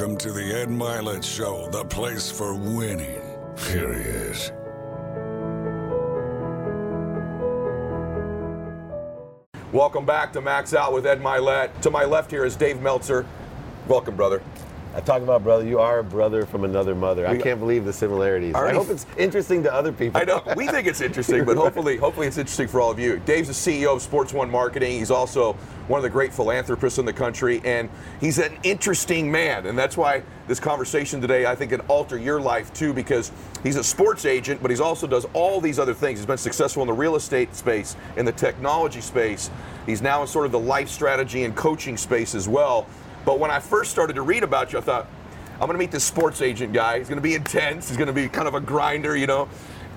Welcome to the Ed Mylett Show, the place for winning. Here he is. Welcome back to Max Out with Ed Mylett. To my left here is Dave Meltzer. Welcome, brother. I talk about brother. You are a brother from another mother. I can't believe the similarities. I hope it's interesting to other people. I know we think it's interesting, but hopefully, hopefully it's interesting for all of you. Dave's the CEO of Sports One Marketing. He's also one of the great philanthropists in the country, and he's an interesting man. And that's why this conversation today, I think, can alter your life too, because he's a sports agent, but he's also does all these other things. He's been successful in the real estate space, in the technology space. He's now in sort of the life strategy and coaching space as well. But when I first started to read about you, I thought, I'm going to meet this sports agent guy. He's going to be intense. He's going to be kind of a grinder, you know.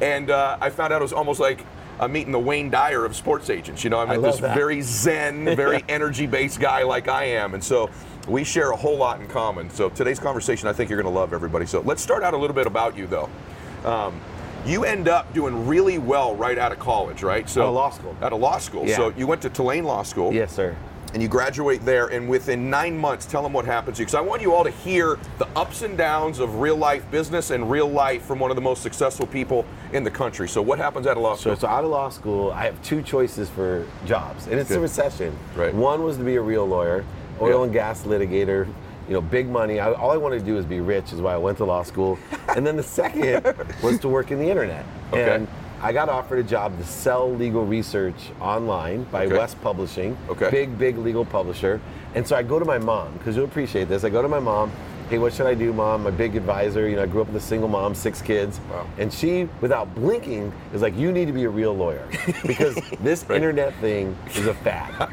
And uh, I found out it was almost like I'm meeting the Wayne Dyer of sports agents. You know, I met love this that. very zen, very energy-based guy like I am, and so we share a whole lot in common. So today's conversation, I think you're going to love everybody. So let's start out a little bit about you, though. Um, you end up doing really well right out of college, right? So Out of law school. Out of law school. Yeah. So you went to Tulane Law School Yes, sir. And you graduate there and within nine months tell them what happens to you because i want you all to hear the ups and downs of real life business and real life from one of the most successful people in the country so what happens out of law school So, so out of law school, I have two choices for jobs, and it's Good. a recession. Right. One was to be a real lawyer, oil Yeah. and gas litigator. You know, big money. I, all I wanted to do was be rich, is why I went to law school. and then the second was to work in the internet. Okay. And I got offered a job to sell legal research online by Okay. West Publishing. Okay. Big, big legal publisher. And so I go to my mom, because you'll appreciate this. I go to my mom, hey, what should I do, mom? My big advisor. You know, I grew up with a single mom, six kids. Wow. And she, without blinking, is like, you need to be a real lawyer because this Right. internet thing is a fad.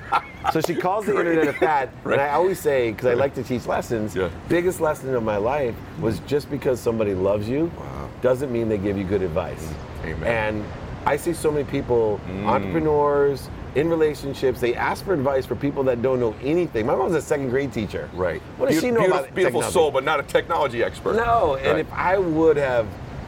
so she calls the internet a fad. Right. And I always say, because I like to teach lessons, Yeah. biggest lesson of my life was just because somebody loves you doesn't mean they give you good advice. Mm. Amen. And I see so many people, entrepreneurs, in relationships, they ask for advice for people that don't know anything. My mom's a second grade teacher. right What does Beau- she know beautiful, about beautiful technology? soul but not a technology expert No, and Right. if I would have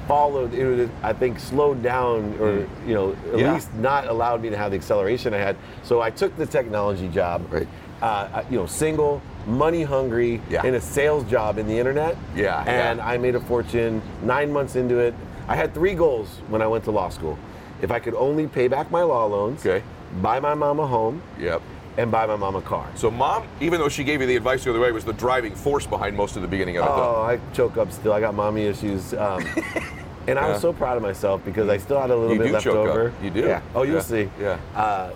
followed, it would have, I think, slowed down or, you know, at Mm. Yeah. least not allowed me to have the acceleration I had. So I took the technology job, Right. uh, you know, single, money hungry, Yeah. in a sales job in the internet. Yeah, And yeah. I made a fortune nine months into it. I had three goals when I went to law school. If I could only pay back my law loans, Okay. buy my mom a home, yep and buy my mom a car. so mom even though she gave you the advice the other way was the driving force behind most of the beginning of it. Oh, I choke up still. I got mommy issues. Um, and I Yeah. was so proud of myself because I still had a little You bit do left choke up. over. You do. Yeah. Oh, you'll Yeah. see. Yeah. Uh,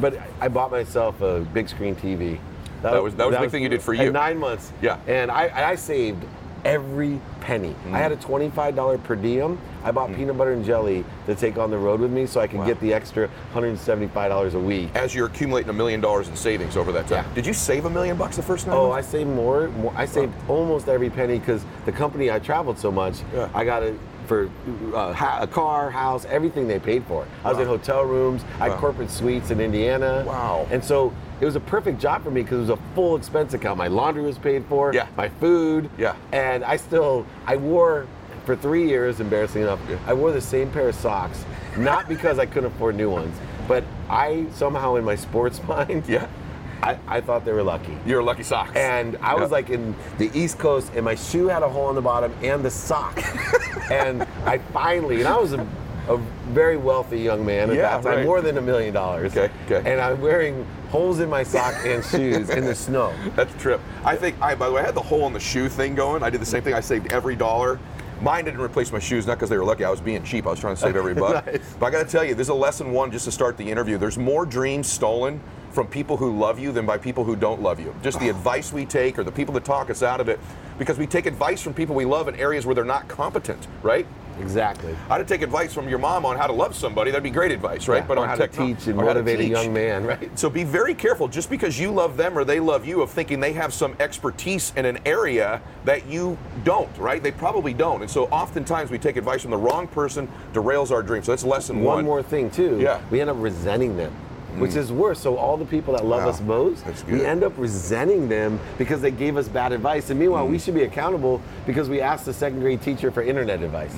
but I bought myself a big screen TV. That was- that was the big thing you did for you. Nine months. Yeah. And I, I saved every penny. I Mm. had a $25 per diem. I bought peanut butter and jelly to take on the road with me so I could Wow. get the extra $175 a week. as you're accumulating a million dollars in savings over that time Yeah. did you save a million bucks the first nine Oh, I saved more. more I saved almost every penny because the company I traveled so much. Yeah. I got it for uh, ha- a car, house, everything they paid for. I was Wow. in hotel rooms. I had corporate suites in Indiana. Wow. And so it was a perfect job for me because it was a full expense account. My laundry was paid for. Yeah. My food. Yeah. And I still I wore for three years, embarrassing enough. I wore the same pair of socks, not because I couldn't afford new ones, but I somehow in my sports mind, yeah I, I thought they were lucky. you're a lucky socks And I was like in the East Coast, and my shoe had a hole in the bottom and the sock. and I finally, and I was a, a very wealthy young man at Yeah, that time, right. more than a million dollars. Okay, okay. And I'm wearing holes in my sock and shoes in the snow. That's a trip. I think I by the way, I had the hole in the shoe thing going. I did the same thing. I saved every dollar. Mine didn't replace my shoes, not because they were lucky. I was being cheap. I was trying to save every buck. Nice. But I got to tell you, there's a lesson one just to start the interview. There's more dreams stolen from people who love you than by people who don't love you. Just the advice we take or the people that talk us out of it, because we take advice from people we love in areas where they're not competent, right? Exactly. I'd take advice from your mom on how to love somebody. That'd be great advice, right? Yeah, or on how to teach and how to motivate a young man, right? So be very careful. Just because you love them or they love you, of thinking they have some expertise in an area that you don't, right? They probably don't. And so oftentimes we take advice from the wrong person, derails our dreams. So that's lesson one. One more thing too. Yeah. We end up resenting them. Which is worse. So all the people that love Wow. us most, we end up resenting them because they gave us bad advice. And meanwhile, Mm. we should be accountable because we asked the second grade teacher for internet advice.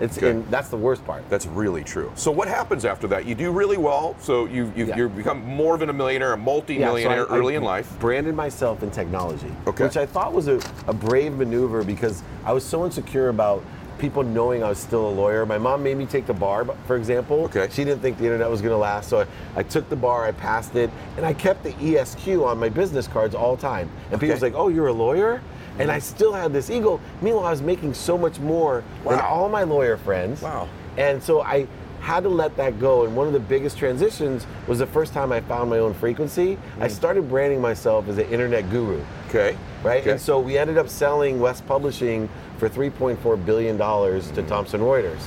It's Mm. okay. and that's the worst part. That's really true. So what happens after that? You do really well. So you you Yeah. you become more than a millionaire, a multi-millionaire I- I early in life. Branded myself in technology, Okay. which I thought was a, a brave maneuver because I was so insecure about people knowing I was still a lawyer. My mom made me take the bar, for example. Okay. She didn't think the internet was going to last, so I, I took the bar, I passed it, and I kept the ESQ on my business cards all the time. And people was like, "Oh, you're a lawyer." Mm-hmm. And I still had this ego. Meanwhile, I was making so much more than all my lawyer friends. Wow. And so I had to let that go. And one of the biggest transitions was the first time I found my own frequency. I mm. started branding myself as an internet guru, Okay. right? Okay. And so we ended up selling West Publishing for $3.4 billion to Thomson Reuters.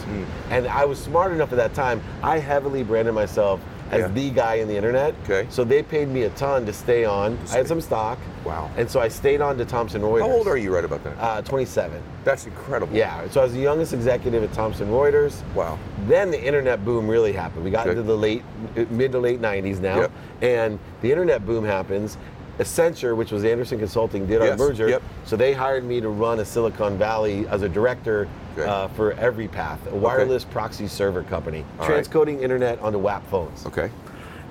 And I was smart enough at that time, I heavily branded myself as Yeah. the guy in the internet. Okay. So they paid me a ton to stay on. I had some stock. Wow. And so I stayed on to Thomson Reuters. How old are you right about that? Uh, 27. That's incredible. Yeah, so I was the youngest executive at Thomson Reuters. Wow. Then the internet boom really happened. We got Okay. into the late, mid to late 90s now, Yep. and the internet boom happens. Accenture, which was Andersen Consulting, did our merger. yep. So they hired me to run a Silicon Valley as a director Okay. uh, for EveryPath, a wireless proxy server company, All right. transcoding internet onto WAP phones. Okay.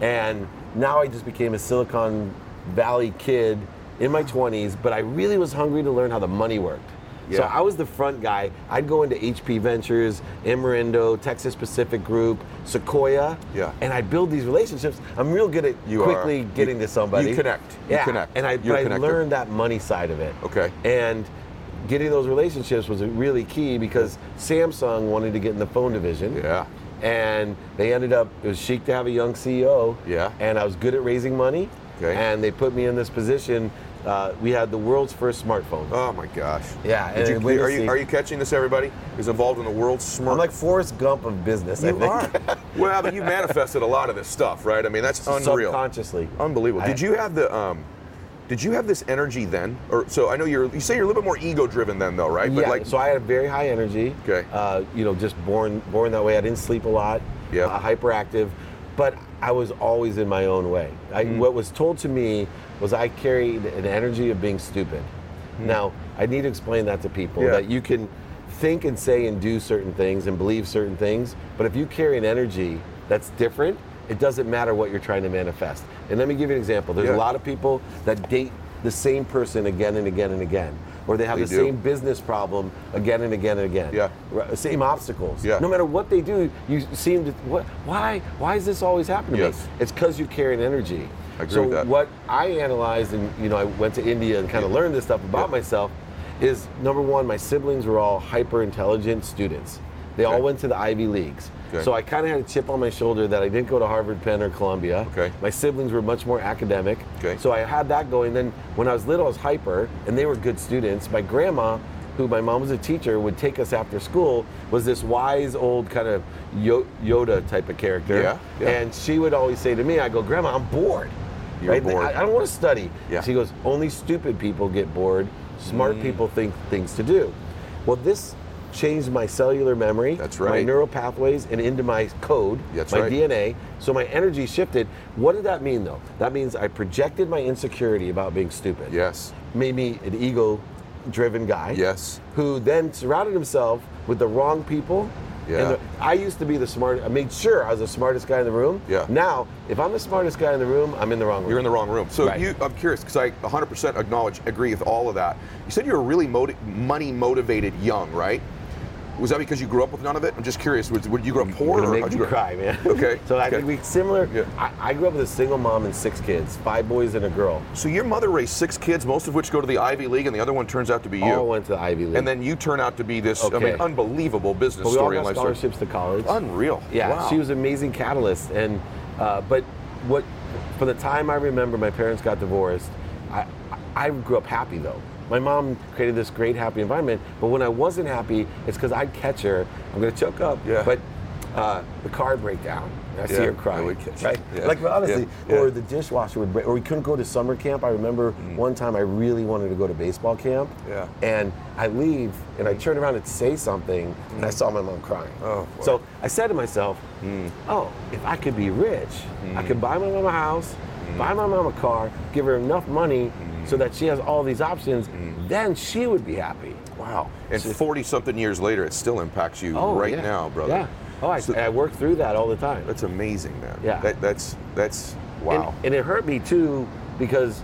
And now I just became a Silicon Valley kid in my 20s, but I really was hungry to learn how the money worked. So I was the front guy. I'd go into HP Ventures, Amerindo, Texas Pacific Group, Sequoia, Yeah. and I'd build these relationships. I'm real good at You are. quickly You- getting to somebody. you connect. You Yeah. connect. And I, You're but a I learned that money side of it. Okay. And getting those relationships was really key because Samsung wanted to get in the phone division Yeah. and they ended up it was chic to have a young CEO. Yeah. And I was good at raising money. Okay. And they put me in this position. Uh, we had the world's first smartphone. Oh my gosh. Yeah, Did you, are you are you catching this? Everybody is involved in the world's smart. I'm like Forrest Gump of business. I you think. are. well, but you manifested a lot of this stuff, right? I mean, that's unreal. Subconsciously. Unbelievable. I- Did you have the um, did you have this energy then? Or so I know you're you say you're a little bit more ego driven then though, right? yeah. so I had a very high energy. Okay. Uh, you know, just born born that way. I didn't sleep a lot. Yeah. Uh, hyperactive, but I was always in my own way. I, Mm. What was told to me was I carried an energy of being stupid. Now I need to explain that to people Mm. Yeah. that you can think and say and do certain things and believe certain things, but if you carry an energy that's different, it doesn't matter what you're trying to manifest. And let me give you an example. There's Yeah. a lot of people that date the same person again and again and again, or they have They the do. same business problem again and again and again. Yeah. Same obstacles. Yeah. No matter what they do, you seem to what? Why? Why is this always happening to Yes. me? It's because you carry an energy. I agree so with that. what I analyzed, and you know, I went to India and kind of Yeah. learned this stuff about Yeah. myself. Is number one, my siblings were all hyper intelligent students. They all went to the Ivy Leagues. Okay. So I kind of had a chip on my shoulder that I didn't go to Harvard, Penn, or Columbia. Okay. My siblings were much more academic. Okay. So I had that going. Then when I was little, I was hyper, and they were good students. My grandma, who my mom was a teacher, would take us after school. Was this wise old kind of Yoda type of character. Yeah, yeah. And she would always say to me, "I go, Grandma, I'm bored. You're right? bored. I, I don't want to study." Yeah. She goes, "Only stupid people get bored. Smart Mm. people think things to do." Well, this changed my cellular memory. That's right. My neural pathways and into my code, That's my right. DNA. So my energy shifted. What did that mean though? That means I projected my insecurity about being stupid. Yes. Made me an ego driven guy. Yes. Who then surrounded himself with the wrong people. Yeah. And the, I used to be the smart. I made sure I was the smartest guy in the room. Yeah. Now, if I'm the smartest guy in the room, I'm in the wrong room. You're in the wrong room. So Right. you, I'm curious because I 100% acknowledge, agree with all of that. You said you were really moti- money motivated young, right? Was that because you grew up with none of it? I'm just curious. Was, would you grow up poor? You're or make you grow- cry, man. Okay, so I okay. think we similar. Yeah. I, I grew up with a single mom and six kids, five boys and a girl. So your mother raised six kids, most of which go to the Ivy League, and the other one turns out to be you. All went to the Ivy League. and then you turn out to be this, I mean, unbelievable business but we all story in got life. story. scholarships to college. Unreal. Yeah, Wow. she was an amazing catalyst. And uh, but what for the time I remember, my parents got divorced. I I grew up happy though. My mom created this great happy environment, but when I wasn't happy, it's because I'd catch her. I'm gonna choke up. Yeah. But uh, the car would break down. and I see her crying, would catch right? Yeah. Like honestly, Yeah. or the dishwasher would break, or we couldn't go to summer camp. I remember mm. one time I really wanted to go to baseball camp, Mm. Yeah. and I leave and I mm. turn around and say something, and I mm. saw my mom crying. Oh, boy. so I said to myself, oh, if I could be rich, I could buy my mom a house, buy my mom a car, give her enough money so that she has all these options, then she would be happy. Wow. And 40 something years later, it still impacts you Oh, right yeah. now, brother. Yeah. Oh, I, So- I work through that all the time. That's amazing, man. Yeah. That, that's, that's, wow. And, and it hurt me too because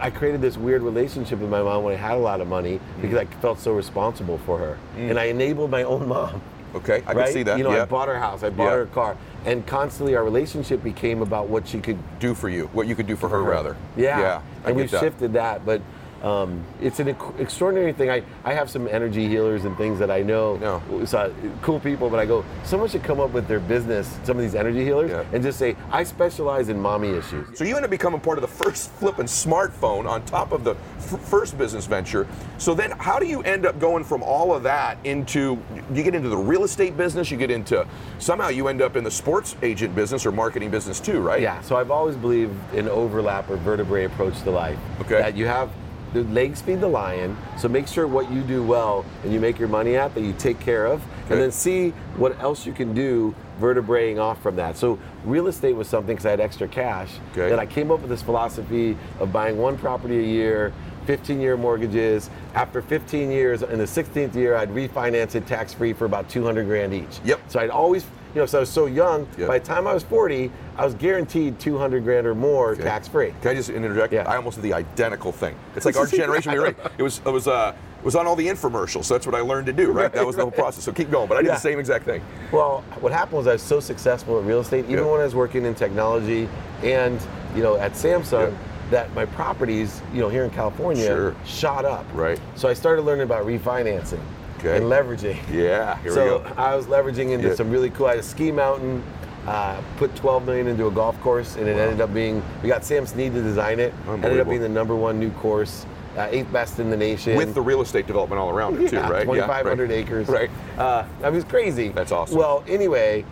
I created this weird relationship with my mom when I had a lot of money Mm. because I felt so responsible for her. And I enabled my own mom. Okay, I right? can see that. You know, yeah. I bought her house, I bought Yeah. her a car. And constantly our relationship became about what she could do for you, what you could do for her, rather. Yeah. Yeah. And we've that. shifted that, but um, it's an ex- extraordinary thing. I, I have some energy healers and things that I know. No. So, cool people, but I go, someone should come up with their business, some of these energy healers, Yeah. and just say, I specialize in mommy issues. So you end up becoming part of the first flipping smartphone on top of the f- first business venture. So then, how do you end up going from all of that into? You get into the real estate business. You get into somehow you end up in the sports agent business or marketing business too, right? Yeah, so I've always believed in overlap or vertebrae approach to life. Okay. That you have the legs feed the lion, so make sure what you do well and you make your money at that you take care of, Okay. and then see what else you can do vertebraeing off from that. So real estate was something because I had extra cash Okay. that I came up with this philosophy of buying one property a year. 15 year mortgages. After 15 years, in the 16th year, I'd refinance it tax free for about 200 grand each. Yep. So I'd always, you know, so I was so young, Yep. by the time I was 40, I was guaranteed 200 grand or more Okay. tax free. Can I just interject? Yeah. I almost did the identical thing. It's like our generation. You're right. It was it was uh it was on all the infomercials. So that's what I learned to do. Right. that was the whole process. So keep going. But I did Yeah. the same exact thing. Well, what happened was I was so successful at real estate, even Yeah. when I was working in technology and, you know, at Samsung, Yeah. that my properties, you know, here in California Sure. shot up. Right. So I started learning about refinancing Okay. and leveraging. Yeah. Here so we go. I was leveraging into Yeah. some really cool. I had a ski mountain, uh, put 12 million into a golf course, and it Wow. ended up being. We got Sam Snead to design it. Ended up being the number one new course, uh, eighth best in the nation. With the real estate development all around it too, right? 2,500 right. acres. Right. Uh, that was crazy. That's awesome. Well, anyway,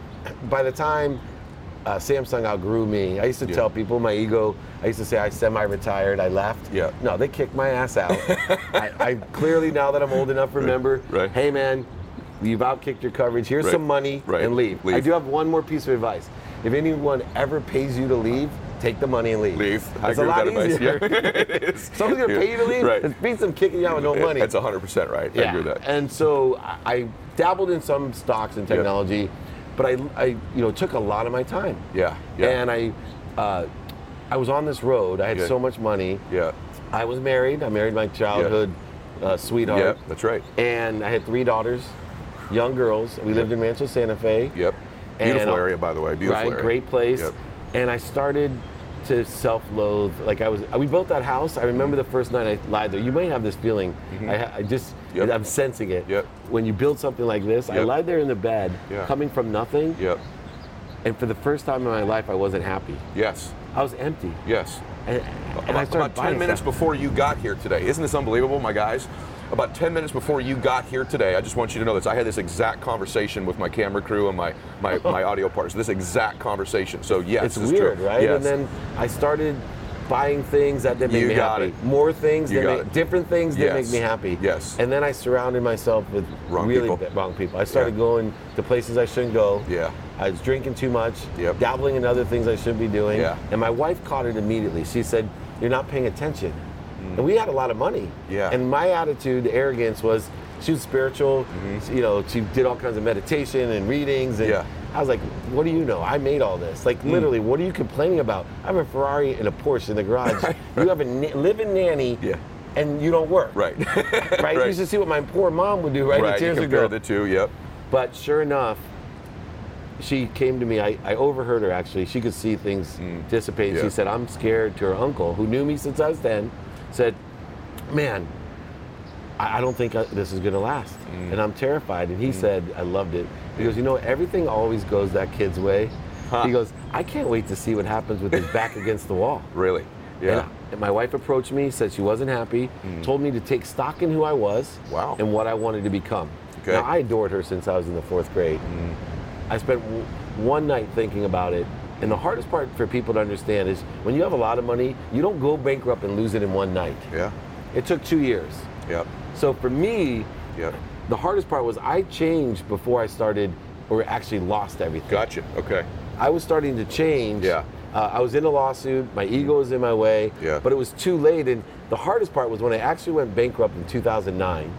by the time uh, Samsung outgrew me, I used to Yeah. tell people my ego. I used to say I semi-retired. I left. Yeah. No, they kicked my ass out. I, I clearly now that I'm old enough, remember. Right. Hey, man, you've outkicked your coverage. Here's Right. some money Right. and leave. Leave. I do have one more piece of advice. If anyone ever pays you to leave, take the money and leave. Leave. It's a lot that easier. Yeah. Someone's gonna Yeah. pay you to leave. Right. It beats them kicking you out with no money. That's 100% right. I agree with that. And so I- I dabbled in some stocks and technology, but I, I, you know, took a lot of my time. Yeah, yeah. And I, uh, I was on this road. I had Yeah. so much money. yeah. I was married. I married my childhood uh, sweetheart. Yeah, that's right. And I had three daughters, young girls. We lived in Rancho Santa Fe. Yep. Beautiful uh, area, by the way. Beautiful right, area. great place. Yep. And I started to self-loathe. Like I was, we built that house. I remember the first night I lied there. You might have this feeling. I, ha- I just, Mm-hmm. Yep. I'm sensing it. Yep. When you build something like this, I lied there in the bed, Yeah. coming from nothing, Yep. and for the first time in my life, I wasn't happy. Yes. I was empty. Yes. And, and I About, started about 10 minutes stuff. before you got here today. Isn't this unbelievable, my guys? About 10 minutes before you got here today, I just want you to know this. I had this exact conversation with my camera crew and my, my, my audio partners. This exact conversation. So, yes, it's it's weird, true. right? Yes. And then I started buying things that didn't make You me got happy. it. More things You that make it. different things that Yes. make me happy. Yes. And then I surrounded myself with Wrong really people. wrong people. I started Yeah. going to places I shouldn't go. Yeah. I was drinking too much, Yep. dabbling in other things I shouldn't be doing. Yeah. And my wife caught it immediately. She said, "You're not paying attention." And we had a lot of money. Mm. Yeah. And my attitude, arrogance was she was spiritual. You know, she did all kinds of meditation and readings and Mm-hmm. Yeah. I was like, what do you know? I made all this. Like, Mm. literally, what are you complaining about? I have a Ferrari and a Porsche in the garage. you have a na- live-in nanny, Yeah. and you don't work. Right. Right? You should see what my poor mom would do, right? Right. The You tears would compare the two. Yep. But sure enough, she came to me. I, I overheard her actually. She could see things dissipate. Mm. Yeah. She said, I'm scared to her uncle, who knew me since I was 10, said, Man, I, I don't think I, this is going to last. Mm. And I'm terrified. And he mm. said, I loved it. He goes, You know, everything always goes that kid's way. Huh. He goes, I can't wait to see what happens with his back against the wall. Really. Yeah. And, and my wife approached me, said she wasn't happy, mm. told me to take stock in who I was Wow. and what I wanted to become. Okay. Now, I adored her since I was in the fourth grade. Mm. I spent w- one night thinking about it. And the hardest part for people to understand is when you have a lot of money, you don't go bankrupt and lose it in one night. Yeah. It took two years. Yep. So for me, Yep. the hardest part was I changed before I started or actually lost everything. Gotcha. Okay. I was starting to change. Yeah. Uh, I was in a lawsuit. My ego was in my way. Yeah. But it was too late. And the hardest part was when I actually went bankrupt in 2009.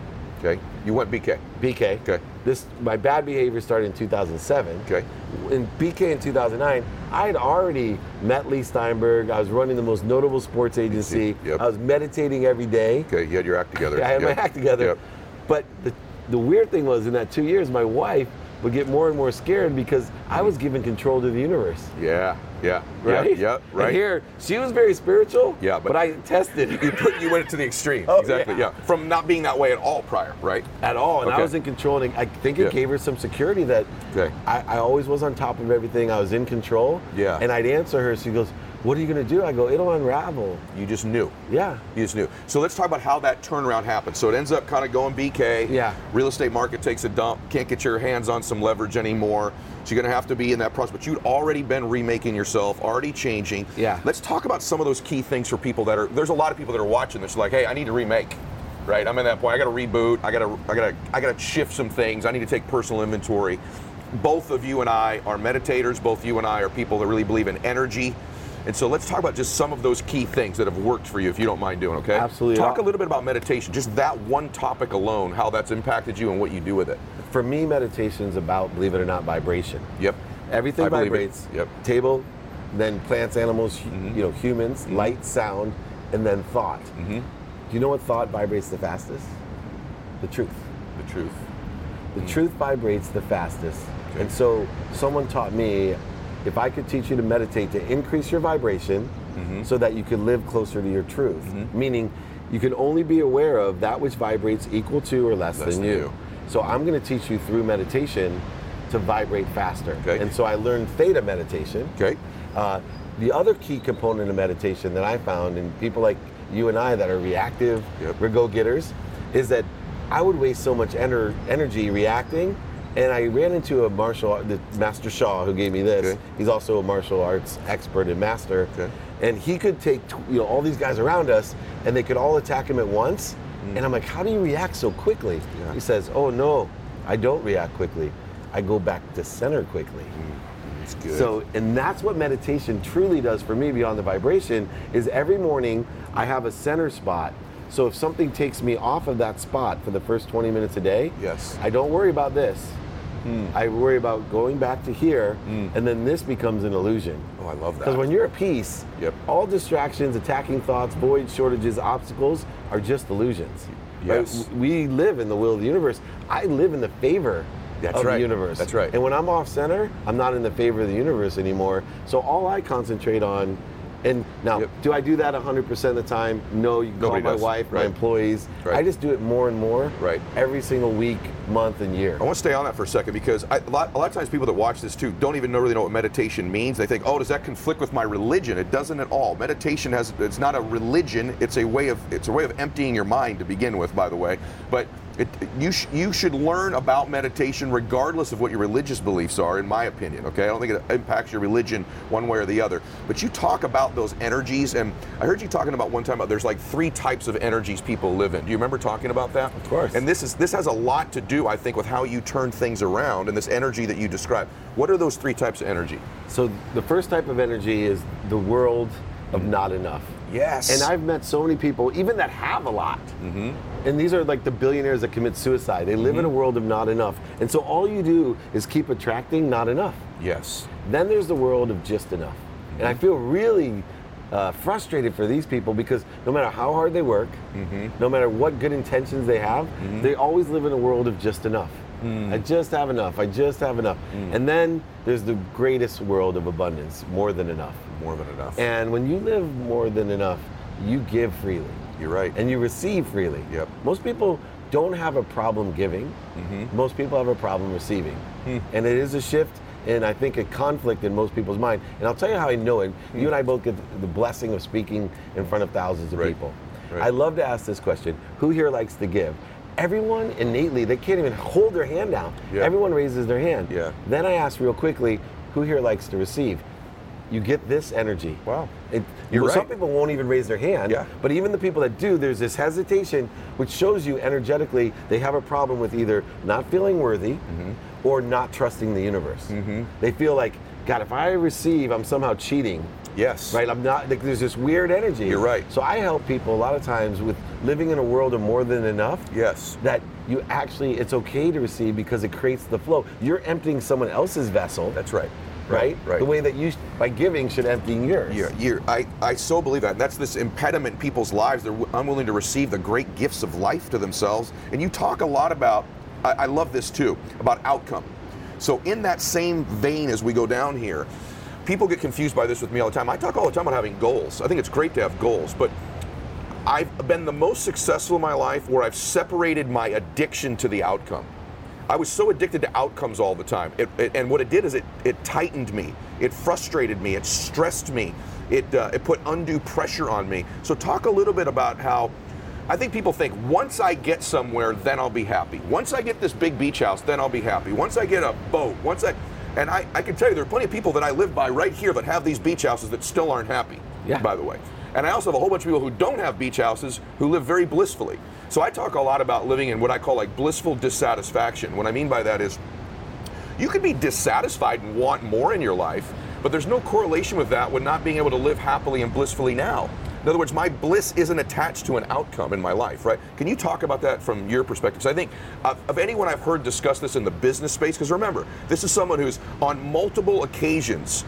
Okay. You went BK. BK. Okay. This my bad behavior started in 2007. Okay. In BK in 2009, I had already met Leigh Steinberg. I was running the most notable sports agency. Yep. I was meditating every day. Okay. You had your act together. I had Yep. my act together. Yep. But the, the weird thing was in that two years, my wife would get more and more scared because I was mm. given control to the universe. Yeah. Yeah. Right? Yeah. And Right. here, she was very spiritual. Yeah, but- but, I tested you put you went to the extreme. Oh, exactly. yeah. Yeah. From not being that way at all prior, right? at all, and Okay. I was in control. And I think it Yeah. gave her some security that Okay. I, I always was on top of everything. I was in control. Yeah. And I'd answer her. She goes, "What are you going to do?" I go, "It'll unravel." You just knew. Yeah. You just knew. So let's talk about how that turnaround happened. So it ends up kind of going BK. Yeah. Real estate market takes a dump. Can't get your hands on some leverage anymore. So you're going to have to be in that process. But you'd already been remaking yourself, already changing. Yeah. Let's talk about some of those key things for people that are. There's a lot of people that are watching this, like, hey, I need to remake. Right. I'm at that point. I got to reboot. I got to. I got to. I got to shift some things. I need to take personal inventory. Both of you and I are meditators. Both you and I are people that really believe in energy. And so let's talk about just some of those key things that have worked for you, if you don't mind doing, okay? Absolutely. Talk a little bit about meditation, just that one topic alone, how that's impacted you and what you do with it. For me, meditation is about, believe it or not, vibration. Yep. Everything I vibrates. Yep. Table, then plants, animals, Mm-hmm. you know, humans, light, sound, and then thought. Mm-hmm. Do you know what thought vibrates the fastest? The truth. The truth. The truth vibrates the fastest. Mm. Okay. And so someone taught me if I could teach you to meditate to increase your vibration Mm-hmm. so that you could live closer to your truth, meaning you can only be aware of that which vibrates equal to or less, Less than than you. you. So I'm going to teach you through meditation to vibrate faster. Okay. And so I learned theta meditation. Okay. Uh, the other key component of meditation that I found in people like you and I that are reactive, Yep. we're go-getters, is that I would waste so much ener- energy reacting. And I ran into a martial art, the Master Shaw, who gave me this. Okay. He's also a martial arts expert and master. Okay. And he could take you know all these guys around us, and they could all attack him at once. And I'm like, how do you react so quickly? Mm. Yeah. He says, oh no, I don't react quickly. I go back to center quickly. It's good. So, and that's what meditation truly does for me beyond the vibration is every morning I have a center spot. So if something takes me off of that spot for the first 20 minutes a day, Yes. I don't worry about this. Hmm. I worry about going back to here, hmm. and then this becomes an illusion. oh, I love that. Because when you're at peace, Yep. all distractions, attacking thoughts, voids, shortages, obstacles are just illusions. right? Yes. We live in the will of the universe. I live in the favor That's of right. the universe. That's right. And when I'm off center, I'm not in the favor of the universe anymore. So all I concentrate on, and now, Yep. do I do that 100% of the time? No, you can Nobody call my does. wife, my employees. Right. I just do it more and more Right. every single week, month, and year. I want to stay on that for a second because I, a, lot, a lot of times people that watch this too don't even know, really know what meditation means. They think, oh, does that conflict with my religion? It doesn't at all. Meditation has it's not a religion. It's a way of it's a way of emptying your mind to begin with, by the way. But it, you sh- you should learn about meditation regardless of what your religious beliefs are, in my opinion. Okay, I don't think it impacts your religion one way or the other. But you talk about those energies, and I heard you talking about one time about there's like three types of energies people live in. Do you remember talking about that? Of course. And this is this has a lot to do, I think, with how you turn things around and this energy that you describe. What are those three types of energy? So the first type of energy is the world of not enough. Yes. And I've met so many people, even that have a lot. Mm-hmm. And these are like the billionaires that commit suicide. They live in a mm-hmm. world of not enough. And so all you do is keep attracting not enough. yes. Then there's the world of just enough. And I mm-hmm. feel really uh, frustrated for these people because no matter how hard they work, no matter what good intentions they have, they always live in a world of just enough. I mm. just have enough. I just have enough. Mm. And then there's the greatest world of abundance, more than enough. More than enough. And when you live more than enough, you give freely You're right. and you receive freely. Yep. Most people don't have a problem giving. Mm-hmm. Most people have a problem receiving. Hmm. And it is a shift and I think a conflict in most people's mind. And I'll tell you how I know it. Hmm. You and I both get the blessing of speaking in front of thousands of Right. people. Right. I love to ask this question. Who here likes to give? Everyone innately, they can't even hold their hand down. Yeah. Everyone raises their hand. Yeah. Then I ask real quickly, who here likes to receive? You get this energy. Wow. It, You're well, Some people won't even raise their hand. Yeah. But even the people that do, there's this hesitation, which shows you energetically they have a problem with either not feeling worthy Mm-hmm. or not trusting the universe. They feel like, God, if I receive, I'm somehow cheating. Yes. Right? I'm not. Like, there's this weird energy. You're right. So I help people a lot of times with living in a world of more than enough. Yes. That you actually, it's okay to receive because it creates the flow. You're emptying someone else's vessel. That's right. right. Right. The way that you, by giving, should empty yours. Yeah, you're, I, I so believe that. And that's this impediment in people's lives. They're w- unwilling to receive the great gifts of life to themselves. And you talk a lot about, I, I love this too, about outcome. So, in that same vein as we go down here, people get confused by this with me all the time. I talk all the time about having goals. I think it's great to have goals, but I've been the most successful in my life where I've separated my addiction to the outcome. I was so addicted to outcomes all the time. It, it- and what it did is it, it tightened me, it frustrated me, it stressed me, it, uh, it put undue pressure on me. So, talk a little bit about how I think people think once I get somewhere, then I'll be happy. Once I get this big beach house, then I'll be happy. Once I get a boat, once I. And I, I can tell you, there are plenty of people that I live by right here that have these beach houses that still aren't happy, Yeah. by the way. And I also have a whole bunch of people who don't have beach houses who live very blissfully. So I talk a lot about living in what I call like blissful dissatisfaction. What I mean by that is you could be dissatisfied and want more in your life, but there's no correlation with that with not being able to live happily and blissfully now. In other words, my bliss isn't attached to an outcome in my life, right? Can you talk about that from your perspective? So I think uh, of anyone I've heard discuss this in the business space, because remember, this is someone who's on multiple occasions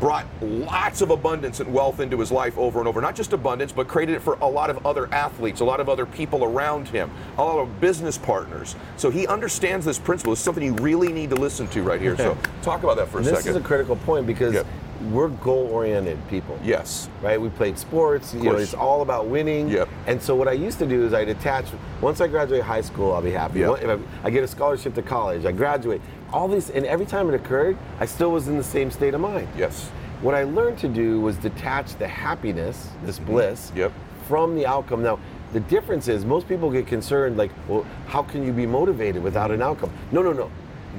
brought lots of abundance and wealth into his life over and over. Not just abundance, but created it for a lot of other athletes, a lot of other people around him, a lot of business partners. So he understands this principle. It's something you really need to listen to right here. So talk about that for a This second. is a critical point because Yep. We're goal-oriented people. yes. Right, we played sports. You know, it's all about winning. Yep. And so what I used to do is I'd attach. Once I graduate high school, I'll be happy. Yep. If I, I get a scholarship to college, I graduate. All these, and every time it occurred, I still was in the same state of mind. Yes. What I learned to do was detach the happiness, this bliss, Mm-hmm. Yep. from the outcome. Now, the difference is most people get concerned, like, well, how can you be motivated without an outcome? No, no, no.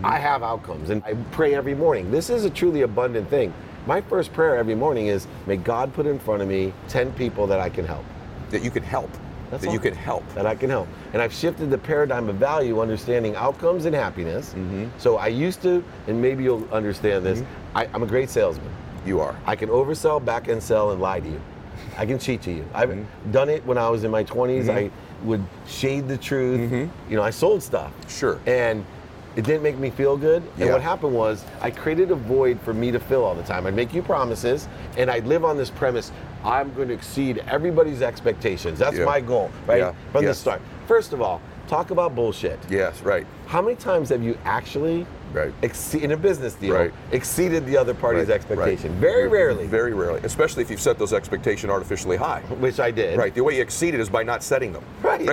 I have outcomes, and I pray every morning. This is a truly abundant thing. My first prayer every morning is, may God put in front of me 10 people that I can help. That you can help. That's that all. you can help. That I can help. And I've shifted the paradigm of value, understanding outcomes and happiness. Mm-hmm. So I used to, and maybe you'll understand this, I, I'm a great salesman. You are. I can oversell, back end sell, and lie to you. I can cheat to you. I've Mm-hmm. done it when I was in my 20s. I would shade the truth. You know, I sold stuff. Mm-hmm. Sure. And it didn't make me feel good. And Yeah. what happened was I created a void for me to fill all the time. I'd make you promises, and I'd live on this premise I'm going to exceed everybody's expectations. That's Yeah. my goal, right? Yeah. From the start. First of all, talk about bullshit. Yes, right. How many times have you actually, Right. exce- in a business deal, Right. exceeded the other party's Right, expectation? right. Very rarely. Very rarely. Especially if you've set those expectations artificially high. which I did. Right. The way you exceed it is by not setting them. Right.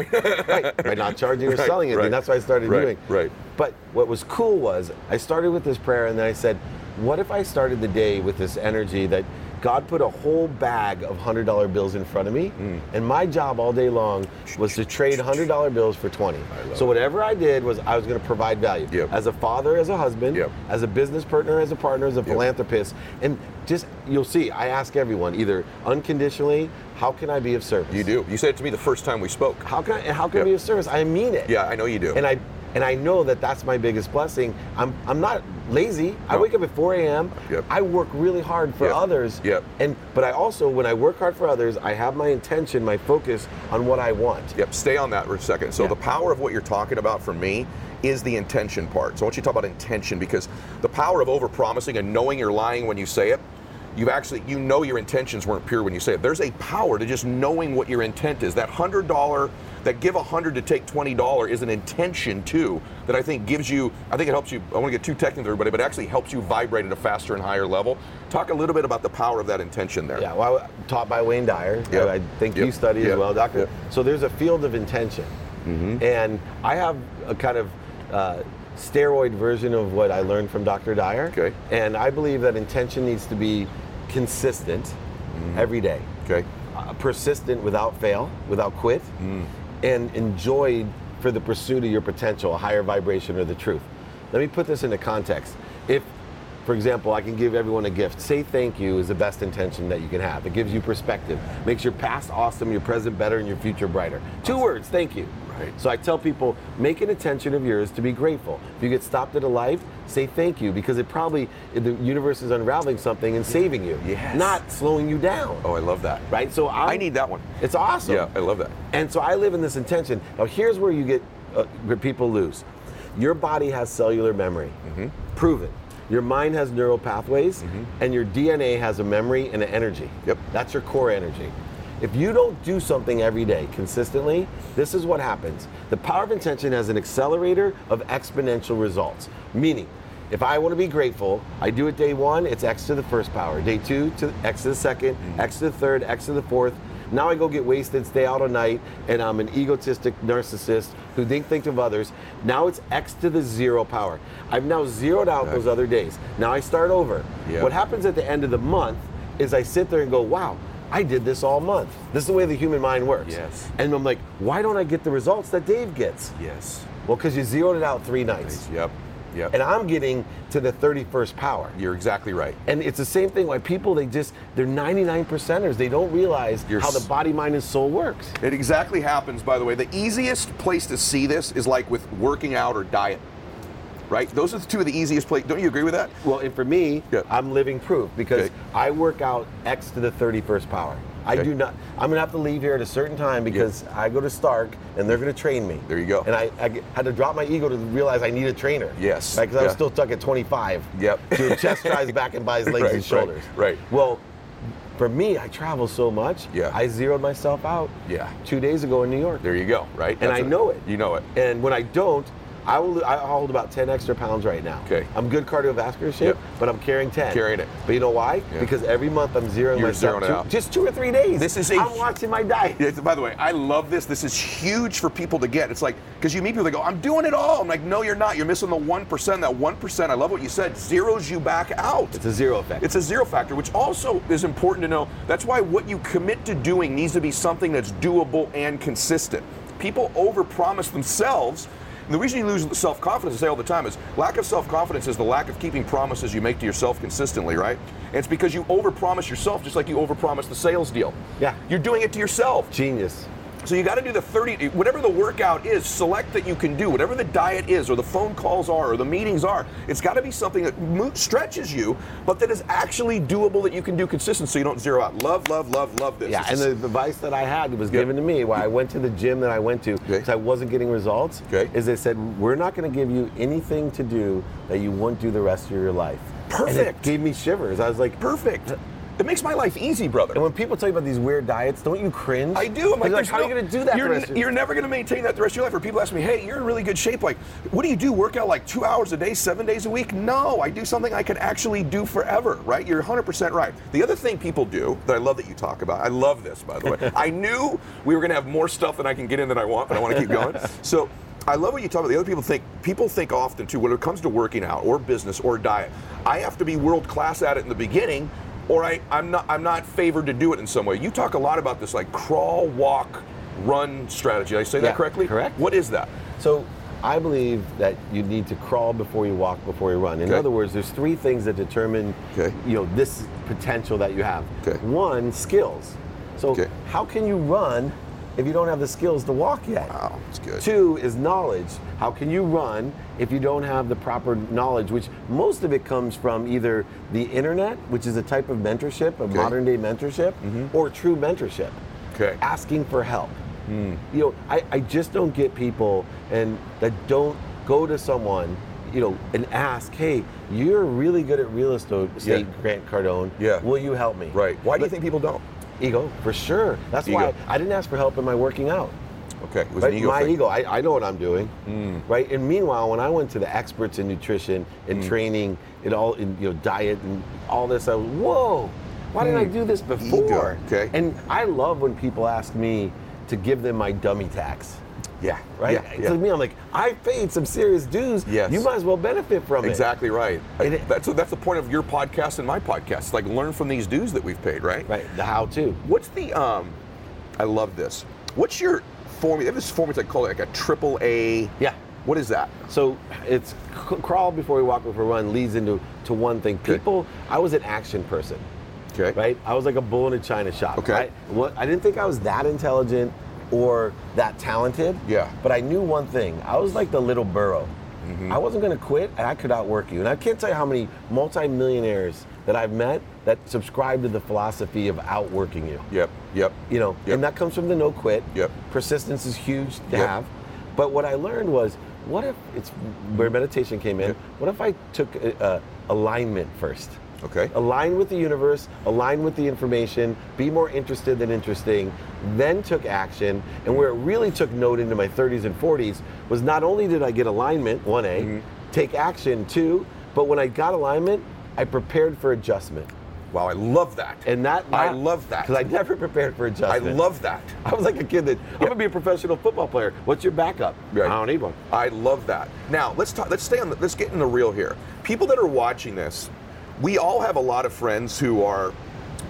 right. By not charging or selling it. And that's what I started Right, doing. right. But what was cool was I started with this prayer and then I said, what if I started the day with this energy that God put a whole bag of $100 bills in front of me, Mm. and my job all day long was to trade $100 bills for 20. love So whatever I did was I was going to provide value. Yep. As a father, as a husband, Yep. as a business partner, as a partner, as a philanthropist, and just you'll see, I ask everyone either unconditionally, how can I be of service? You do. You said it to me the first time we spoke. How can I, how can I be of service? I mean it. Yeah, I know you do. And I and I know that that's my biggest blessing. I'm I'm not lazy. I wake up at 4 a.m. Yep. I work really hard for Yep. others. Yep. And but I also when I work hard for others, I have my intention, my focus on what I want. Yep, stay on that for a second. So Yeah. the power of what you're talking about for me is the intention part. So I want you to talk about intention because the power of overpromising and knowing you're lying when you say it, you've actually you know your intentions weren't pure when you say it. There's a power to just knowing what your intent is. That hundred dollar that give a hundred to take twenty dollar is an intention too that I think gives you I think it helps you I want to get too technical everybody, but it actually helps you vibrate at a faster and higher level. Talk a little bit about the power of that intention there. Yeah, well, I- taught by Wayne Dyer. Yep. I, think Yep. you study Yep. as well, Doctor. Yep. So there's a field of intention, and I have a kind of uh, steroid version of what I learned from Dr. Dyer. Okay. And I believe that intention needs to be consistent every day, Okay. uh, persistent without fail, without quit, and enjoyed for the pursuit of your potential, a higher vibration, or the truth. Let me put this into context. If, for example, I can give everyone a gift, say thank you is the best intention that you can have. It gives you perspective, makes your past awesome, your present better, and your future brighter. Two words, thank you. Right. So I tell people, make an intention of yours to be grateful. If you get stopped at a life, say thank you because it probably the universe is unraveling something and saving you, Yes. not slowing you down. Oh, I love that. Right. So I'm, I need that one. It's awesome. Yeah, I love that. And so I live in this intention. Now here's where you get uh, where people lose. Your body has cellular memory. Mm-hmm. Proven. Your mind has neural pathways, and your DNA has a memory and an energy. Yep. That's your core energy. If you don't do something every day consistently, this is what happens. The power of intention has an accelerator of exponential results. Meaning, if I want to be grateful, I do it day one, it's X to the first power. Day two to X to the 2nd mm. X to the third, X to the fourth. Now I go get wasted, stay out all night, and I'm an egotistic narcissist who think think of others. Now it's X to the zero power. I've now zeroed out those other days. Now I start over. Yeah. What happens at the end of the month is I sit there and go, wow, I did this all month. This is the way the human mind works. Yes. And I'm like, why don't I get the results that Dave gets? Yes. Well, because you zeroed it out three nights. Yep. Yep. And I'm getting to the 31st power. You're exactly right. And it's the same thing why people they just they're 99 percenters. They don't realize You're how the body, mind, and soul works. It exactly happens, by the way. The easiest place to see this is like with working out or diet, right? Those are the two of the easiest places. Don't you agree with that? Well, and for me, Yeah. I'm living proof because Okay. I work out X to the 31st power. I do not. I'm gonna have to leave here at a certain time because I go to Stark and they're gonna train me. There you go. And I had to drop my ego to realize I need a trainer. Yes. Because I was still stuck at 25. Yep. Chest drives back and buys legs Right, and shoulders. right. right. Well, for me, I travel so much. Yeah. I zeroed myself out. Yeah. Two days ago in New York. There you go, right? and That's I know it. You know it. And when I don't, I will. I hold about 10 extra pounds right now. Okay. I'm good cardiovascular shape, Yep. but I'm carrying 10. Carrying it. But you know why? Yeah. Because every month I'm zeroing You're myself zeroing it two- out. just two or three days. This is a- I'm watching my diet. Yeah, by the way, I love this. This is huge for people to get. It's like, because you meet people that go, I'm doing it all. I'm like, no, you're not. You're missing the 1%. That 1%, I love what you said, zeroes you back out. It's a zero effect. It's a zero factor, which also is important to know. That's why what you commit to doing needs to be something that's doable and consistent. People overpromise themselves. And the reason you lose self confidence, I say all the time, is lack of self confidence is the lack of keeping promises you make to yourself consistently, right? And it's because you overpromise yourself just like you overpromise the sales deal. Yeah. You're doing it to yourself. Genius. So you got to do the 30, whatever the workout is, select that you can do, whatever the diet is, or the phone calls are, or the meetings are. It's got to be something that stretches you, but that is actually doable that you can do consistent so you don't zero out. Love, love, love, love this. Yeah, This and is- the advice that I had was Yeah. given to me where I went to the gym that I went to Okay. because I wasn't getting results. Okay. Is they said we're not going to give you anything to do that you won't do the rest of your life. And it Perfect. gave me shivers. I was like, perfect. It makes my life easy, brother. And when people tell you about these weird diets, don't you cringe? I do. I'm like, there's how are you going to do that? You're, the rest of your- you're never going to maintain that the rest of your life. Or people ask me, hey, you're in really good shape. Like, what do you do? Work out like two hours a day, seven days a week? No, I do something I can actually do forever, right? You're 100% right. The other thing people do that I love that you talk about, I love this, by the way. I knew we were going to have more stuff than I can get in than I want, but I want to keep going. So, I love what you talk about. The other people think people think often too when it comes to working out or business or diet. I have to be world class at it in the beginning, or I, I'm not I'm not favored to do it in some way. You talk a lot about this like crawl, walk, run strategy. Did I say Yeah, that correctly? correct. What is that? So I believe that you need to crawl before you walk before you run. In Okay. other words, there's three things that determine Okay. you know this potential that you have. Okay. One, skills. So how can you run if you don't have the skills to walk yet? Wow, that's good. Two is knowledge. How can you run if you don't have the proper knowledge, which most of it comes from either the internet, which is a type of mentorship, a modern day mentorship, mm-hmm. or true mentorship. Okay. Asking for help. Hmm. You know, I, I just don't get people and that don't go to someone, you know, and ask, hey, you're really good at real estate, Yeah. Grant Cardone. Yeah. Will you help me? Right. Why do you think people don't? Ego, for sure. That's Ego. why I didn't ask for help in my working out. Okay, it was Right? ego my thing. ego, I, I know what I'm doing, hmm. right? And meanwhile, when I went to the experts in nutrition and hmm. training, and all, in, you know, diet and all this, I was, whoa, why didn't I hmm. do this before? okay. And I love when people ask me to give them my dummy tax. Yeah. Right? Yeah. Yeah. like me, I'm like, I paid some serious dues. Yes. You might as well benefit from it. Exactly right. It- that's that's the point of your podcast and my podcast. It's like learn from these dues that we've paid, right? Right. The how to. What's the um? I love this. What's your formula. They have this formula they call it like a triple A. Yeah. What is that? So it's c- crawl before we walk before we run leads into to one thing. Okay. People, I was an action person, Okay. right? I was like a bull in a china shop. Okay. Right? What, I didn't think I was that intelligent or that talented. Yeah. But I knew one thing. I was like the little burrow. Mm-hmm. I wasn't going to quit, and I could outwork you. And I can't tell you how many multimillionaires that I've met that subscribe to the philosophy of outworking you. Yep. Yep. You know, Yep. and that comes from the no quit. Yep. Persistence is huge to Yep. have. But what I learned was, what if it's where meditation came in? Yep. What if I took uh, alignment first? Okay. Align with the universe, align with the information, be more interested than interesting, then took action. And where it really took note into my 30s and 40s was not only did I get alignment, 1A, Mm-hmm. take action, 2, but when I got alignment, I prepared for adjustment. Wow, I love that. And that I love that. because I never prepared for adjustment. I love that. I was like a kid that I'm gonna be a professional football player. What's your backup? Right. I don't need one. I love that. Now let's talk. Let's stay on. The, let's get in the real here. People that are watching this, we all have a lot of friends who are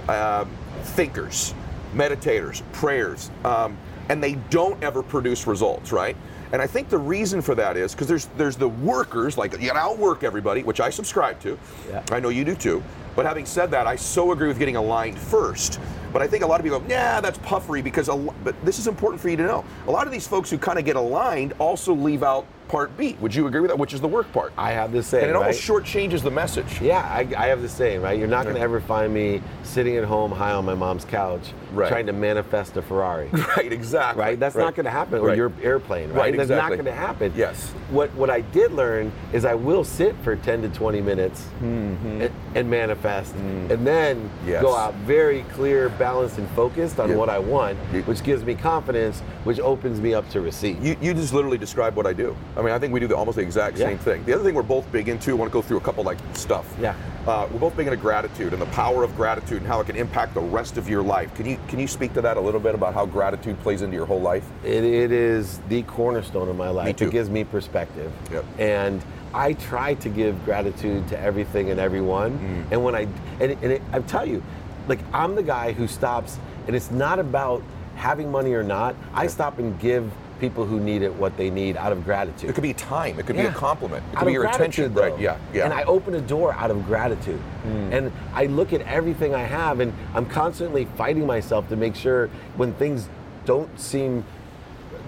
um thinkers, meditators, prayers, um, and they don't ever produce results, right? And I think the reason for that is because there's there's the workers like you gotta outwork everybody, which I subscribe to. Yeah. I know you do too. But having said that, I so agree with getting aligned first. But I think a lot of people go, yeah, that's puffery because, a, but this is important for you to know. A lot of these folks who kind of get aligned also leave out part B. Would you agree with that? Which is the work part. I have the same. and it almost right? shortchanges the message. Yeah, I, I have the same, right? You're not going to ever find me sitting at home high on my mom's couch Right. trying to manifest a Ferrari. Right, exactly. Right? That's not going to happen. Or your airplane, right? Right, That's exactly. not going to happen. Yes. What What I did learn is I will sit for 10 to 20 minutes mm-hmm. and, and manifest, and then. Yes. go out very clear, balanced, and focused on Yeah. what I want, which gives me confidence, which opens me up to receive. You, you just literally describe what I do. I mean, I think we do the, almost the exact Yeah. same thing. The other thing we're both big into, I want to go through a couple like stuff. Yeah. Uh, we're both big into gratitude and the power of gratitude and how it can impact the rest of your life. Can you can you speak to that a little bit about how gratitude plays into your whole life? It, it is the cornerstone of my life. It gives me perspective. Yep. And I try to give gratitude to everything and everyone. Mm. And when I, and, and it, I tell you, like I'm the guy who stops, and it's not about having money or not. I stop and give people who need it what they need out of gratitude. It could be time. It could be a compliment. It Out could be your attention. gratitude, Right. Yeah. Yeah. And I open a door out of gratitude. And I look at everything I have, and I'm constantly fighting myself to make sure when things don't seem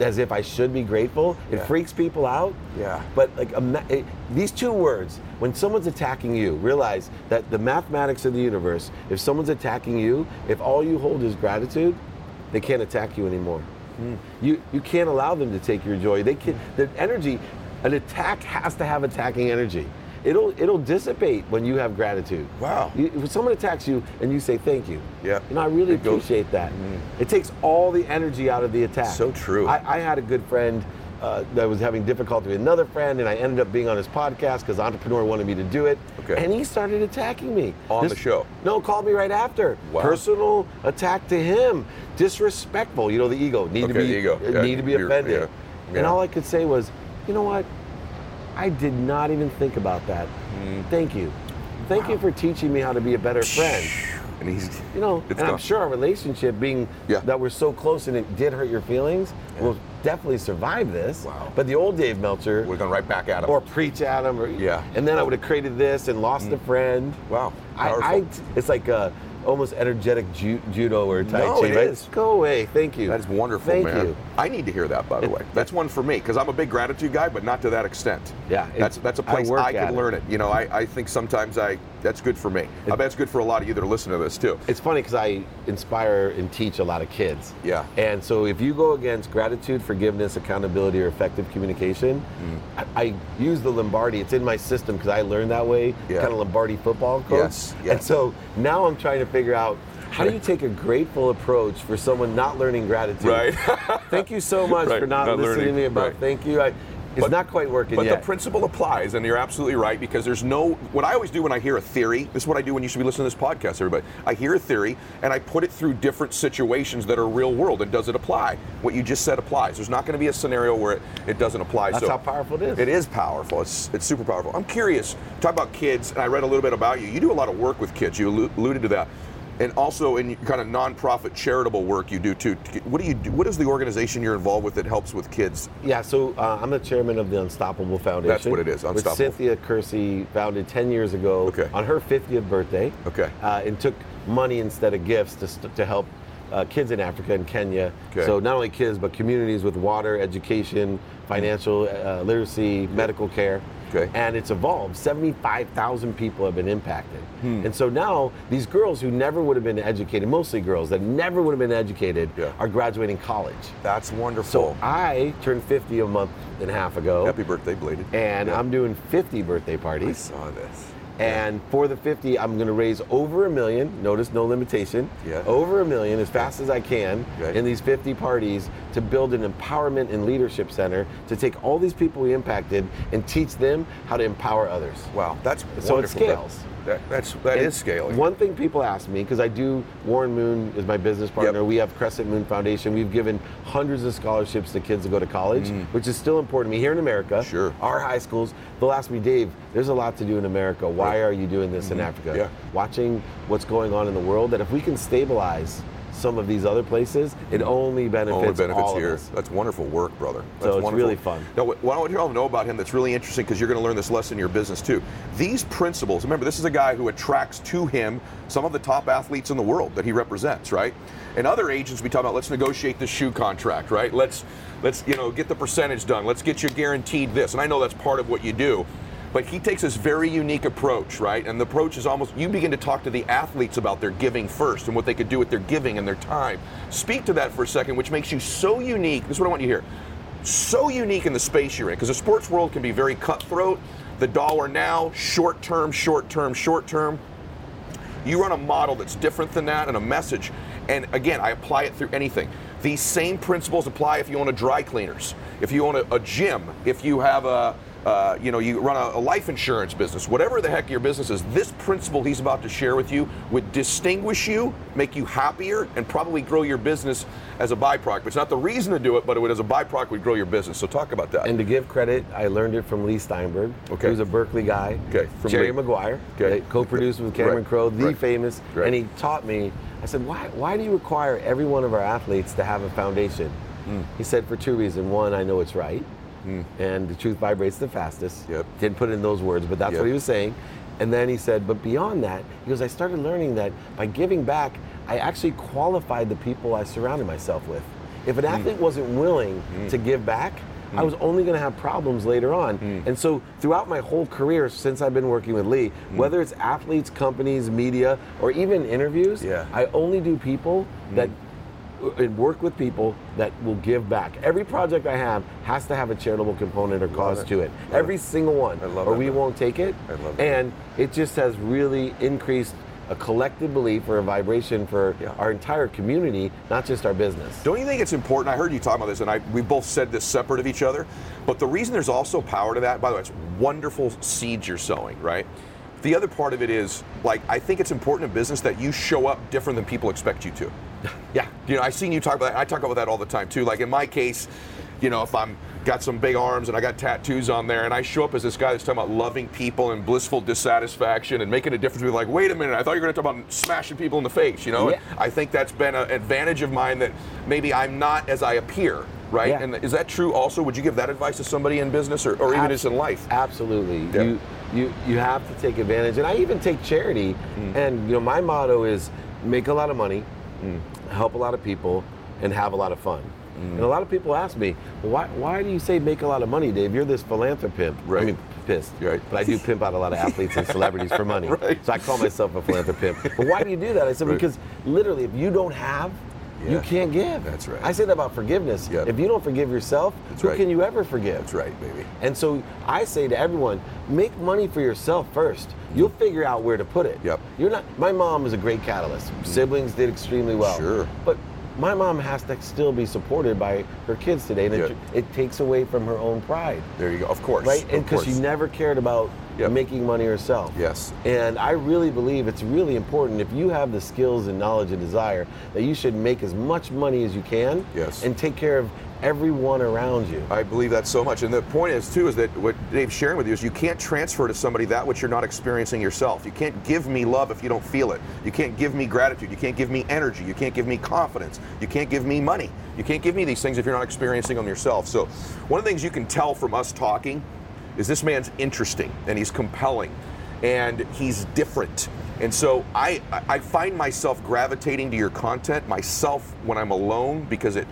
as if I should be grateful, it Yeah. freaks people out. Yeah. But like it, these two words, when someone's attacking you, realize that the mathematics of the universe. If someone's attacking you, if all you hold is gratitude, they can't attack you anymore. Hmm. You you can't allow them to take your joy. They can the energy. An attack has to have attacking energy. It'll it'll dissipate when you have gratitude. Wow. You, if someone attacks you and you say thank you, Yeah. you know I really It goes- appreciate that. It takes all the energy out of the attack. So true. I, I had a good friend uh, that was having difficulty with another friend, and I ended up being on his podcast because entrepreneur wanted me to do it. Okay. And he started attacking me On the show? No, called me right after. Wow. Personal attack to him, disrespectful. You know the ego. Need to be ego. Yeah, need to be offended. yeah, And all I could say was, you know what? I did not even think about that. Mm. Thank you. Thank you for teaching me how to be a better friend. And he's. You know, and I'm sure our relationship being Yeah. that we're so close and it did hurt your feelings will definitely survive this. Wow. But the old Dave Meltzer We're going right back at him. or preach at him or Yeah. Mm. and then I would have created this and lost a friend. wow. I, Powerful. I it's like a almost energetic ju- judo or tai No, chi. it right? is. Go away. Thank you. That is wonderful, Thank man. you. I need to hear that, by the way. That's one for me because I'm a big gratitude guy, but not to that extent. Yeah, that's that's a I place work I, at could it. learn it. You know, I, I think sometimes I that's good for me. I bet it's good for a lot of you that are listening to this too. It's funny because I inspire and teach a lot of kids. Yeah. And so if you go against gratitude, forgiveness, accountability, or effective communication, Mm. I, I use the Lombardi. It's in my system because I learned that way. Yeah. Kind of Lombardi football coach. Yes, yes. And so now I'm trying to figure out how do you take a grateful approach for someone not learning gratitude? Right. Thank you so much Right, for not, not listening learning, to me about right. thank you. I, it's But- not quite working But yet. the principle applies, and you're absolutely right because there's no. What I always do when I hear a theory, this is what I do when you should be listening to this podcast, everybody. I hear a theory and I put it through different situations that are real world. And does it apply? What you just said applies. There's not going to be a scenario where it, it doesn't apply. That's so how powerful it is. It is powerful. It's it's super powerful. I'm curious. Talk about kids, and I read a little bit about you. You do a lot of work with kids. You alluded to that. And also in kind of nonprofit charitable work you do too. What do you do? What is the organization you're involved with that helps with kids? Yeah, so uh, I'm the chairman of the Unstoppable Foundation. That's what it is, Unstoppable. Which Cynthia Kersey founded 10 years ago Okay. on her 50th birthday. Okay. Uh, and took money instead of gifts to, st- to help uh, kids in Africa and Kenya. Okay. So not only kids, but communities with water, education, financial uh, literacy, medical care. Okay. And it's evolved. 75,000 people have been impacted. Hmm. And so now these girls who never would have been educated, mostly girls that never would have been educated, Yeah. are graduating college. That's wonderful. So I turned 50 a month and a half ago, Happy birthday, belated. and Yeah. I'm doing 50 birthday parties. I saw this. And for the 50, I'm going to raise over a million. Notice no limitation. Yeah. Over a million as fast as I can Okay. in these 50 parties to build an empowerment and leadership center to take all these people we impacted and teach them how to empower others. Wow, that's So it wonderful. scales. That, that's that And is scaling. One thing people ask me, because I do, Warren Moon is my business partner. Yep. We have Crescent Moon Foundation. We've given hundreds of scholarships to kids to go to college, which is still important to me here in America. Mm. Sure. Our high schools, they'll ask me, Dave, there's a lot to do in America. Why Right. are you doing this in Africa? Mm-hmm. Yeah. Watching what's going on in the world, that if we can stabilize some of these other places, it only benefits, Only benefits all here. That's wonderful work, brother. That's So it's wonderful. really fun. Now, what what I want you all to know about him that's really interesting because you're going to learn this lesson in your business too. These principles, remember, this is a guy who attracts to him some of the top athletes in the world that he represents, right? And other agents, we talk about, let's negotiate this shoe contract, right? Let's, let's, you know, get the percentage done. Let's get you guaranteed this. And I know that's part of what you do. But he takes this very unique approach, right? And the approach is almost you begin to talk to the athletes about their giving first and what they could do with their giving and their time. Speak to that for a second, which makes you so unique. This is what I want you to hear. So unique in the space you're in, because the sports world can be very cutthroat. The dollar now, short term, short term, short term. You run a model that's different than that and a message. And again, I apply it through anything. These same principles apply if you own a dry cleaners, if you own a, a gym, if you have a, uh, you know, you run a, a life insurance business, whatever the heck your business is, this principle he's about to share with you would distinguish you, make you happier, and probably grow your business as a byproduct. It's not the reason to do it, but it would, as a byproduct, would grow your business. So talk about that. And to give credit, I learned it from Leigh Steinberg, Okay. who's a Berkeley guy. Okay, from Jerry Lee. Maguire, Okay. co-produced with Cameron Right, Crowe, the right, famous, right. and he taught me. I said, why, why do you require every one of our athletes to have a foundation? Hmm. He said, for two reasons. One, I know it's right, and the truth vibrates the fastest. Yep. Didn't put it in those words, but that's Yep. what he was saying. And then he said, but beyond that, he goes, I started learning that by giving back, I actually qualified the people I surrounded myself with. If Hmm. an athlete wasn't willing to give back, I was only going to have problems later on. Hmm. And so throughout my whole career since I've been working with Leigh, Hmm. whether it's athletes, companies, media, or even interviews, Yeah. I only do people that and work with people that will give back. Every project I have has to have a charitable component or cause it. to it. Love Every it. single one. I love or we man. won't take it. I love that. And it just has really increased a collective belief or a vibration for Yeah. our entire community, not just our business. Don't you think it's important? I heard you talk about this, and I we both said this separate of each other. But the reason there's also power to that, by the way, it's wonderful seeds you're sowing, right? The other part of it is like I think it's important in business that you show up different than people expect you to. Yeah. You know, I've seen you talk about that. I talk about that all the time too. Like in my case, you know, if I'm got some big arms and I got tattoos on there, and I show up as this guy that's talking about loving people and blissful dissatisfaction and making a difference. Between like, wait a minute, I thought you were going to talk about smashing people in the face. You know, Yeah. I think that's been an advantage of mine that maybe I'm not as I appear. Right? Yeah. And is that true? Also, would you give that advice to somebody in business or, or even Abs- just in life? Absolutely. Yeah. You you you have to take advantage. And I even take charity. Mm. And you know, my motto is make a lot of money, Mm. help a lot of people, and have a lot of fun. Mm. And a lot of people ask me, well, why why do you say make a lot of money, Dave? You're this philanthropist. Right. I mean pissed. Right. But I do pimp out a lot of athletes and celebrities for money. Right. So I call myself a philanthropist. But why do you do that? I said, Right. because literally if you don't have you can't give. That's right. I say that about forgiveness. Yep. If you don't forgive yourself, That's who right. can you ever forgive? That's right, baby. And so I say to everyone, make money for yourself first. Mm-hmm. You'll figure out where to put it. Yep. You're not. My mom was a great catalyst. Mm-hmm. Siblings did extremely well. Sure. But my mom has to still be supported by her kids today, and it, it takes away from her own pride, There you go. Of course. right? And because she never cared about Yep. making money herself. Yes. And I really believe it's really important if you have the skills and knowledge and desire that you should make as much money as you can Yes. and take care of everyone around you. I believe that so much. And the point is, too, is that what Dave's sharing with you is you can't transfer to somebody that which you're not experiencing yourself. You can't give me love if you don't feel it. You can't give me gratitude. You can't give me energy. You can't give me confidence. You can't give me money. You can't give me these things if you're not experiencing them yourself. So, one of the things you can tell from us talking is this man's interesting and he's compelling and he's different. And so I, I find myself gravitating to your content myself when I'm alone because it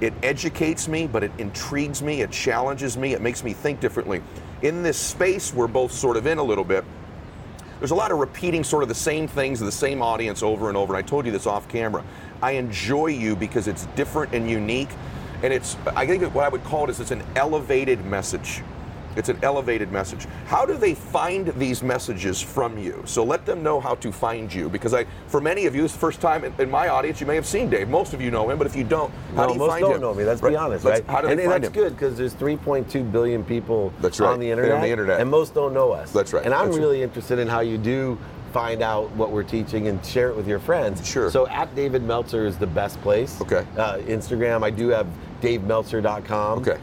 it educates me, but it intrigues me, it challenges me, it makes me think differently. In this space we're both sort of in a little bit, there's a lot of repeating sort of the same things to the same audience over and over. And I told you this off camera. I enjoy you because it's different and unique. And it's, I think what I would call it is it's an elevated message. It's an elevated message. How do they find these messages from you? So let them know how to find you. Because I, for many of you, it's the first time in, in my audience you may have seen Dave. Most of you know him, but if you don't, how no, do you most find don't him? know me. Let's Right. be honest, Let's- right? How do and they and find that's him? good because there's 3.2 billion people That's right. on the internet, on the internet. and most don't know us. That's right. And I'm That's right. really interested in how you do find out what we're teaching and share it with your friends. Sure. So at David Meltzer is the best place. Okay. Uh, Instagram, I do have DaveMeltzer.com. Okay.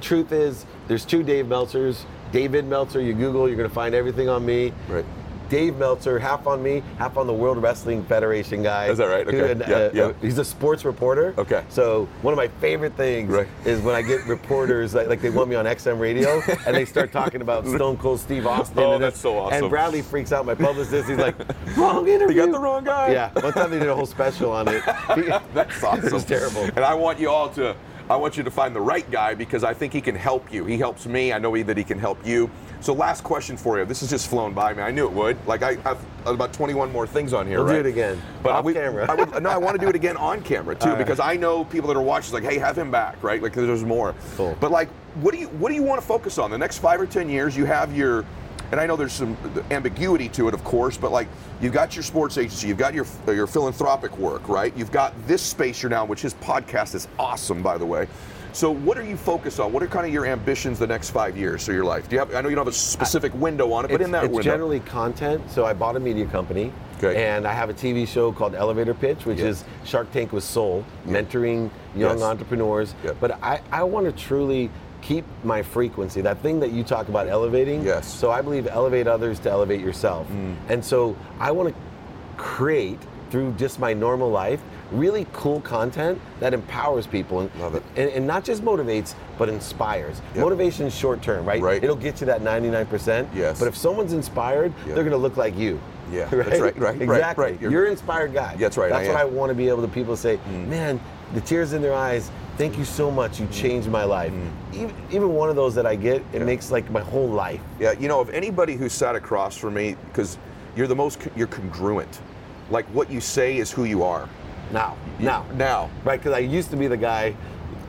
Truth is, there's two Dave Meltzers. David Meltzer, you Google, you're going to find everything on me. Right. Dave Meltzer, half on me, half on the World Wrestling Federation guy. Is that right? Okay. Yeah, uh, yeah. uh, he's a sports reporter. Okay. So one of my favorite things Right. is when I get reporters like, like they want me on XM radio and they start talking about Stone Cold Steve Austin. Oh, and that's so awesome. And Bradley freaks out. My publicist. He's like, wrong interview. You got the wrong guy. Yeah. One time they did a whole special on it. That's awesome. It was terrible. And I want you all to, I want you to find the right guy because I think he can help you. He helps me. I know he, that he can help you. So last question for you. This has just flown by me. I knew it would. Like I have about 21 more things on here. We'll do it again. But Off we, camera. I would, no, I want to do it again on camera too right. because I know people that are watching. Like, hey, have him back, right? Like, there's more. Cool. But like, what do you what do you want to focus on? The next five or ten years, you have your. And I know there's some ambiguity to it, of course, but like you've got your sports agency, you've got your uh, your philanthropic work, right? You've got this space you're now, which his podcast is awesome, by the way. So, what are you focused on? What are kind of your ambitions the next five years of your life? Do you have? I know you don't have a specific window on it, but in that it's window, generally content. So I bought a media company, Okay. and I have a TV show called Elevator Pitch, which Yeah. is Shark Tank with Soul, mentoring young Yes. entrepreneurs. Yep. But I, I want to truly keep my frequency, that thing that you talk about elevating. Yes. Mm. So I believe elevate others to elevate yourself. And so I want to create through just my normal life really cool content that empowers people and, Love it. and, and not just motivates but inspires Yep. motivation is short term right? Right. it'll get you that 99% Yes. but if someone's inspired Yep. they're going to look like you Yeah, that's right, right, right, exactly right. You're- you're, an inspired guy That's right, that's I what am. i want to be able to people say Mm. man the tears in their eyes thank you so much Mm. you changed my life even, even one of those that i get it Yeah. makes like my whole life Yeah, you know, of anybody who sat across from me, because you're the most, you're congruent. Like what you say is who you are. now now Now. Right, because I used to be the guy.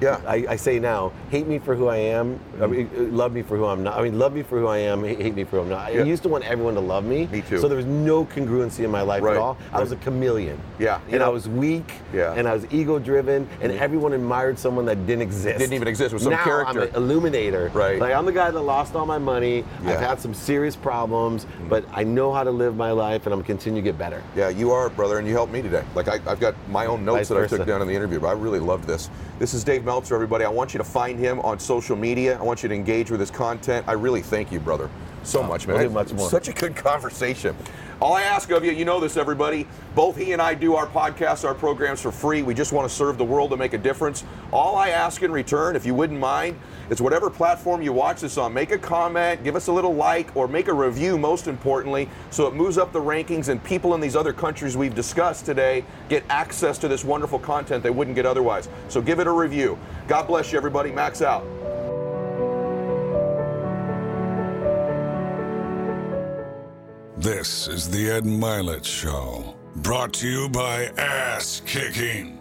Yeah. I, I say now, hate me for who I am. I mean, uh, love me for who I'm not. I mean, love me for who I am. Hate me for who I'm not. Yeah. I used to want everyone to love me. Me too. So there was no congruency in my life Right, at all. I was a chameleon. Yeah, And know- I was weak. Yeah. And I was ego driven. And everyone admired someone that didn't exist. Didn't even exist, was some now character. I'm an illuminator. Right. Like I'm the guy that lost all my money. Yeah. Mm-hmm. I've had some serious problems, but I know how to live my life, and I'm continue to get better. Yeah, you are, brother, and you helped me today. Like I, I've got my own notes Vice that I took down in the interview, but I really loved this. This is Dave Meltzer, everybody. I want you to find him on social media. I want you to engage with his content. I really thank you, brother, so oh, much, man. we'll much more. Such a good conversation. All I ask of you, you know this, everybody. Both he and I do our podcasts, our programs for free. We just want to serve the world and make a difference. All I ask in return, if you wouldn't mind, is whatever platform you watch this on, make a comment, give us a little like, or make a review, most importantly, so it moves up the rankings and people in these other countries we've discussed today get access to this wonderful content they wouldn't get otherwise. So give it a review. God bless you, everybody. Max out. This is the Ed Mylett Show, brought to you by Ass Kicking.